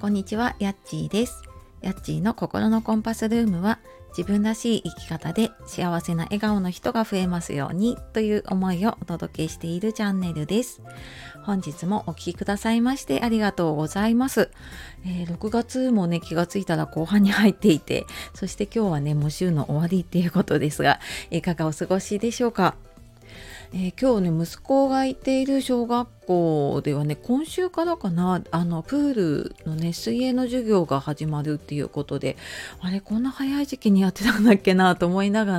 こんにちは、やっちーです。やっちーの心のコンパスルームは自分らしい生き方で幸せな笑顔の人が増えますようにという思いをお届けしているチャンネルです。本日もお聴きくださいましてありがとうございます、えー、6月もね気がついたら後半に入っていてそして今日はねもう週の終わりっていうことですがいかがお過ごしでしょうか？えー、今日ね息子がいている小学校ではね今週からかなあのプールのね水泳の授業が始まるっていうことであれこんな早い時期にやってたんだっけなと思いながら、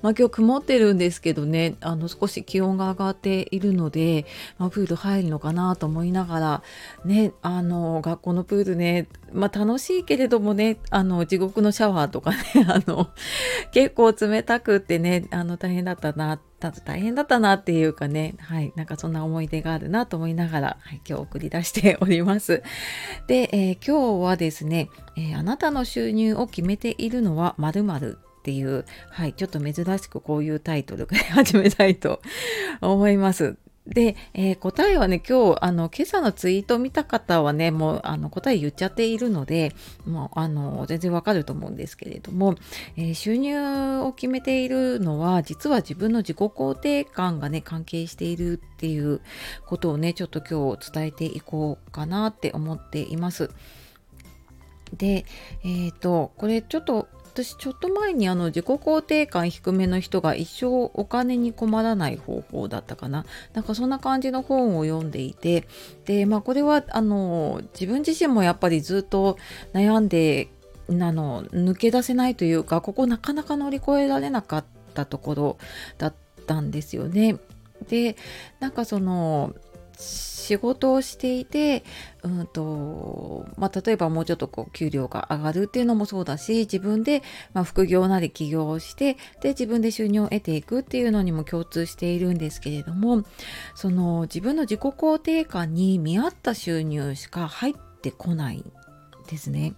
まあ、今日曇ってるんですけどねあの少し気温が上がっているので、まあ、プール入るのかなと思いながらねあの学校のプールね、まあ、楽しいけれどもねあの地獄のシャワーとかねあの結構冷たくってねあの大変だったなって大変だったなっていうかねはいなんかそんな思い出があるなと思いながら、はい、今日送り出しております。で、えー、今日はですね、えー、あなたの収入を決めているのは〇〇っていう、はい、ちょっと珍しくこういうタイトルで始めたいと思います。で、えー、答えはね今日あの今朝のツイート見た方はねもうあの答え言っちゃっているのでもうあの全然わかると思うんですけれども、えー、収入を決めているのは実は自分の自己肯定感がね関係しているっていうことをねちょっと今日伝えていこうかなって思っています。で、えっ、ー、とこれちょっと私ちょっと前にあの自己肯定感低めの人が一生お金に困らない方法だったかななんかそんな感じの本を読んでいてでまあこれはあの自分自身もやっぱりずっと悩んであの抜け出せないというかここなかなか乗り越えられなかったところだったんですよね。でなんかその仕事をしていて、うんとまあ、例えばもうちょっとこう給料が上がるっていうのもそうだし自分で、まあ、副業なり起業をしてで自分で収入を得ていくっていうのにも共通しているんですけれどもその自分の自己肯定感に見合った収入しか入ってこないですね。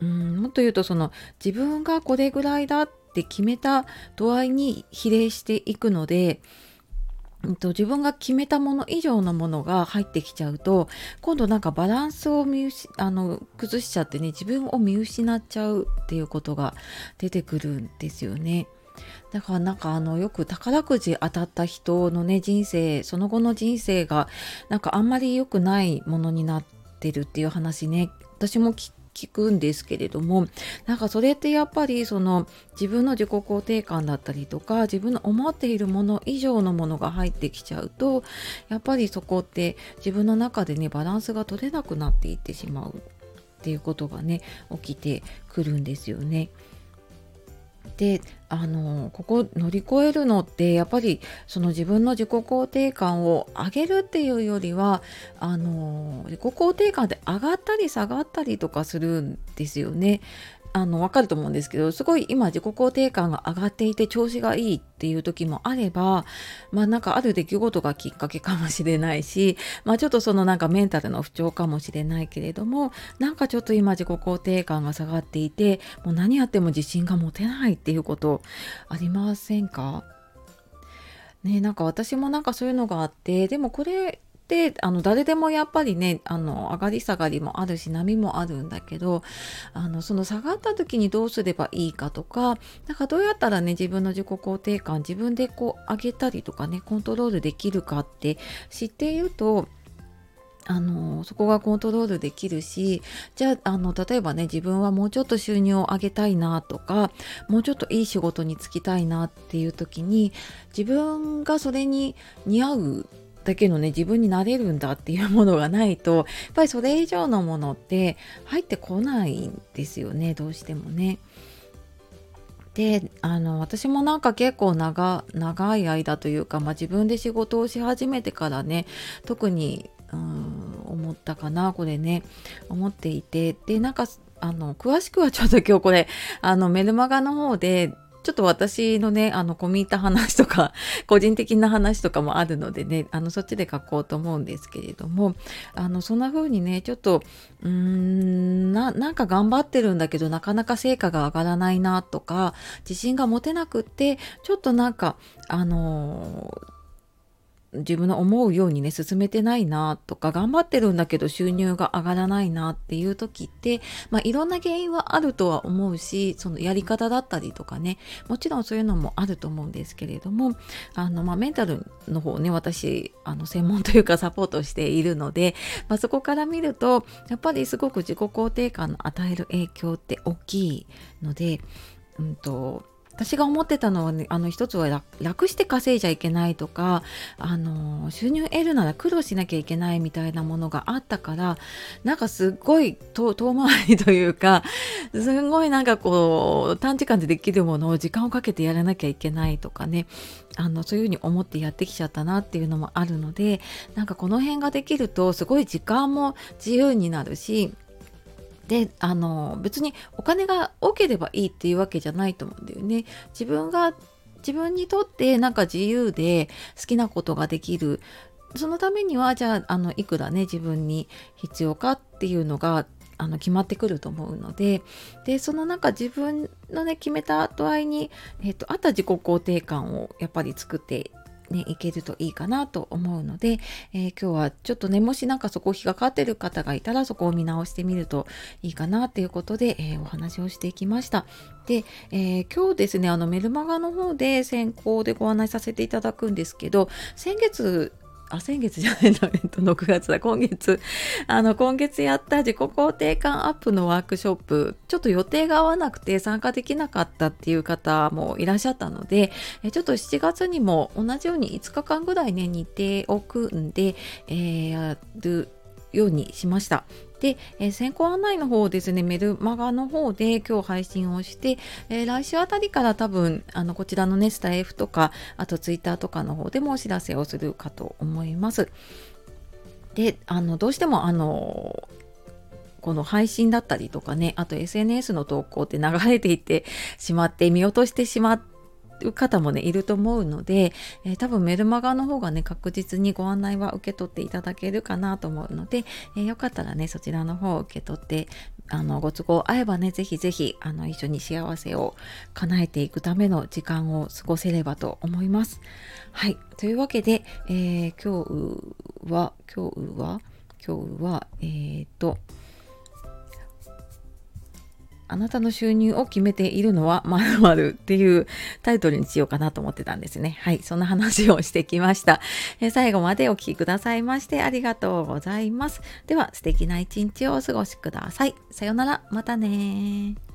うんもっと言うとその自分がこれぐらいだって決めた度合いに比例していくので自分が決めたもの以上のものが入ってきちゃうと今度なんかバランスを見失あの崩しちゃってね自分を見失っちゃうっていうことが出てくるんですよね。だからなんかあのよく宝くじ当たった人のね人生その後の人生がなんかあんまり良くないものになってるっていう話ね私も聞聞くんですけれどもなんかそれってやっぱりその自分の自己肯定感だったりとか自分の思っているもの以上のものが入ってきちゃうとやっぱりそこって自分の中でねバランスが取れなくなっていってしまうっていうことがね起きてくるんですよね。であのここ乗り越えるのってやっぱりその自分の自己肯定感を上げるっていうよりはあの自己肯定感って上がったり下がったりとかするんですよね。あの分かると思うんですけどすごい今自己肯定感が上がっていて調子がいいっていう時もあればまあなんかある出来事がきっかけかもしれないしまあちょっとそのなんかメンタルの不調かもしれないけれどもなんかちょっと今自己肯定感が下がっていてもう何やっても自信が持てないっていうことありませんか？ねなんか私もなんかそういうのがあってでもこれってあの誰でもやっぱりねあの上がり下がりもあるし波もあるんだけどあのその下がった時にどうすればいいかとかなんかどうやったらね自分の自己肯定感自分でこう上げたりとかねコントロールできるかって知っているとあのそこがコントロールできるしじゃああの例えばね自分はもうちょっと収入を上げたいなとかもうちょっといい仕事に就きたいなっていう時に自分がそれに似合うだけのね自分になれるんだっていうものがないとやっぱりそれ以上のものって入ってこないんですよねどうしてもね。であの私もなんか結構長長い間というか、まあ、自分で仕事をし始めてからね特にうん思ったかなこれね思っていてでなんかあの詳しくはちょっと今日これあのメルマガの方でちょっと私のね、あの、込み入った話とか、個人的な話とかもあるのでね、あの、そっちで書こうと思うんですけれども、あの、そんな風にね、ちょっと、うーんな、なんか頑張ってるんだけど、なかなか成果が上がらないなとか、自信が持てなくって、ちょっとなんか、あの自分の思うようにね進めてないなとか頑張ってるんだけど収入が上がらないなっていう時って、まあ、いろんな原因はあるとは思うしそのやり方だったりとかねもちろんそういうのもあると思うんですけれどもあの、まあ、メンタルの方ね私あの専門というかサポートしているので、まあ、そこから見るとやっぱりすごく自己肯定感の与える影響って大きいので、うんと私が思ってたのはねあの一つは楽して稼いじゃいけないとかあの収入得るなら苦労しなきゃいけないみたいなものがあったからなんかすっごい遠回りというかすごいなんかこう短時間でできるものを時間をかけてやらなきゃいけないとかねあのそういうふうに思ってやってきちゃったなっていうのもあるのでなんかこの辺ができるとすごい時間も自由になるしであの別にお金が多ければいいっていうわけじゃないと思うんだよね。自分が自分にとってなんか自由で好きなことができるそのためにはじゃああのいくらね自分に必要かっていうのがあの決まってくると思うのででその中自分のね決めた度合いに、えーと、とあった自己肯定感をやっぱり作ってね、いけるといいかなと思うので、えー、今日はちょっとね、もしなんかそこ引っかかってる方がいたらそこを見直してみるといいかなっていうことで、えー、お話をしていきました。で、えー、今日ですね、あのメルマガの方で先行でご案内させていただくんですけど、先月あ、先月じゃないの、えっと、6月だ、今月、あの、今月やった自己肯定感アップのワークショップ、ちょっと予定が合わなくて参加できなかったっていう方もいらっしゃったので、ちょっと7月にも同じように5日間ぐらいね、日程を組んで、えー、やるようにしました。で、えー、先行案内の方ですね、メルマガの方で今日配信をして、えー、来週あたりから多分、あの、こちらのね、スタイフとか、あとツイッターとかの方でもお知らせをするかと思います。で、あの、どうしても、あの、この配信だったりとかね、あと SNS の投稿って流れていってしまって見落としてしまっう方もねいると思うので、えー、多分メルマガの方がね確実にご案内は受け取っていただけるかなと思うので、えー、よかったらねそちらの方を受け取ってあのご都合合えばねぜひぜひあの一緒に幸せを叶えていくための時間を過ごせればと思います。はいというわけで、えー、今日は今日は今日はえっ、とあなたの収入を決めているのは まるまるっていうタイトルにしようかなと思ってたんですね。はい、そんな話をしてきました。え最後までお聴きくださいましてありがとうございます。では素敵な一日をお過ごしください。さようなら、またね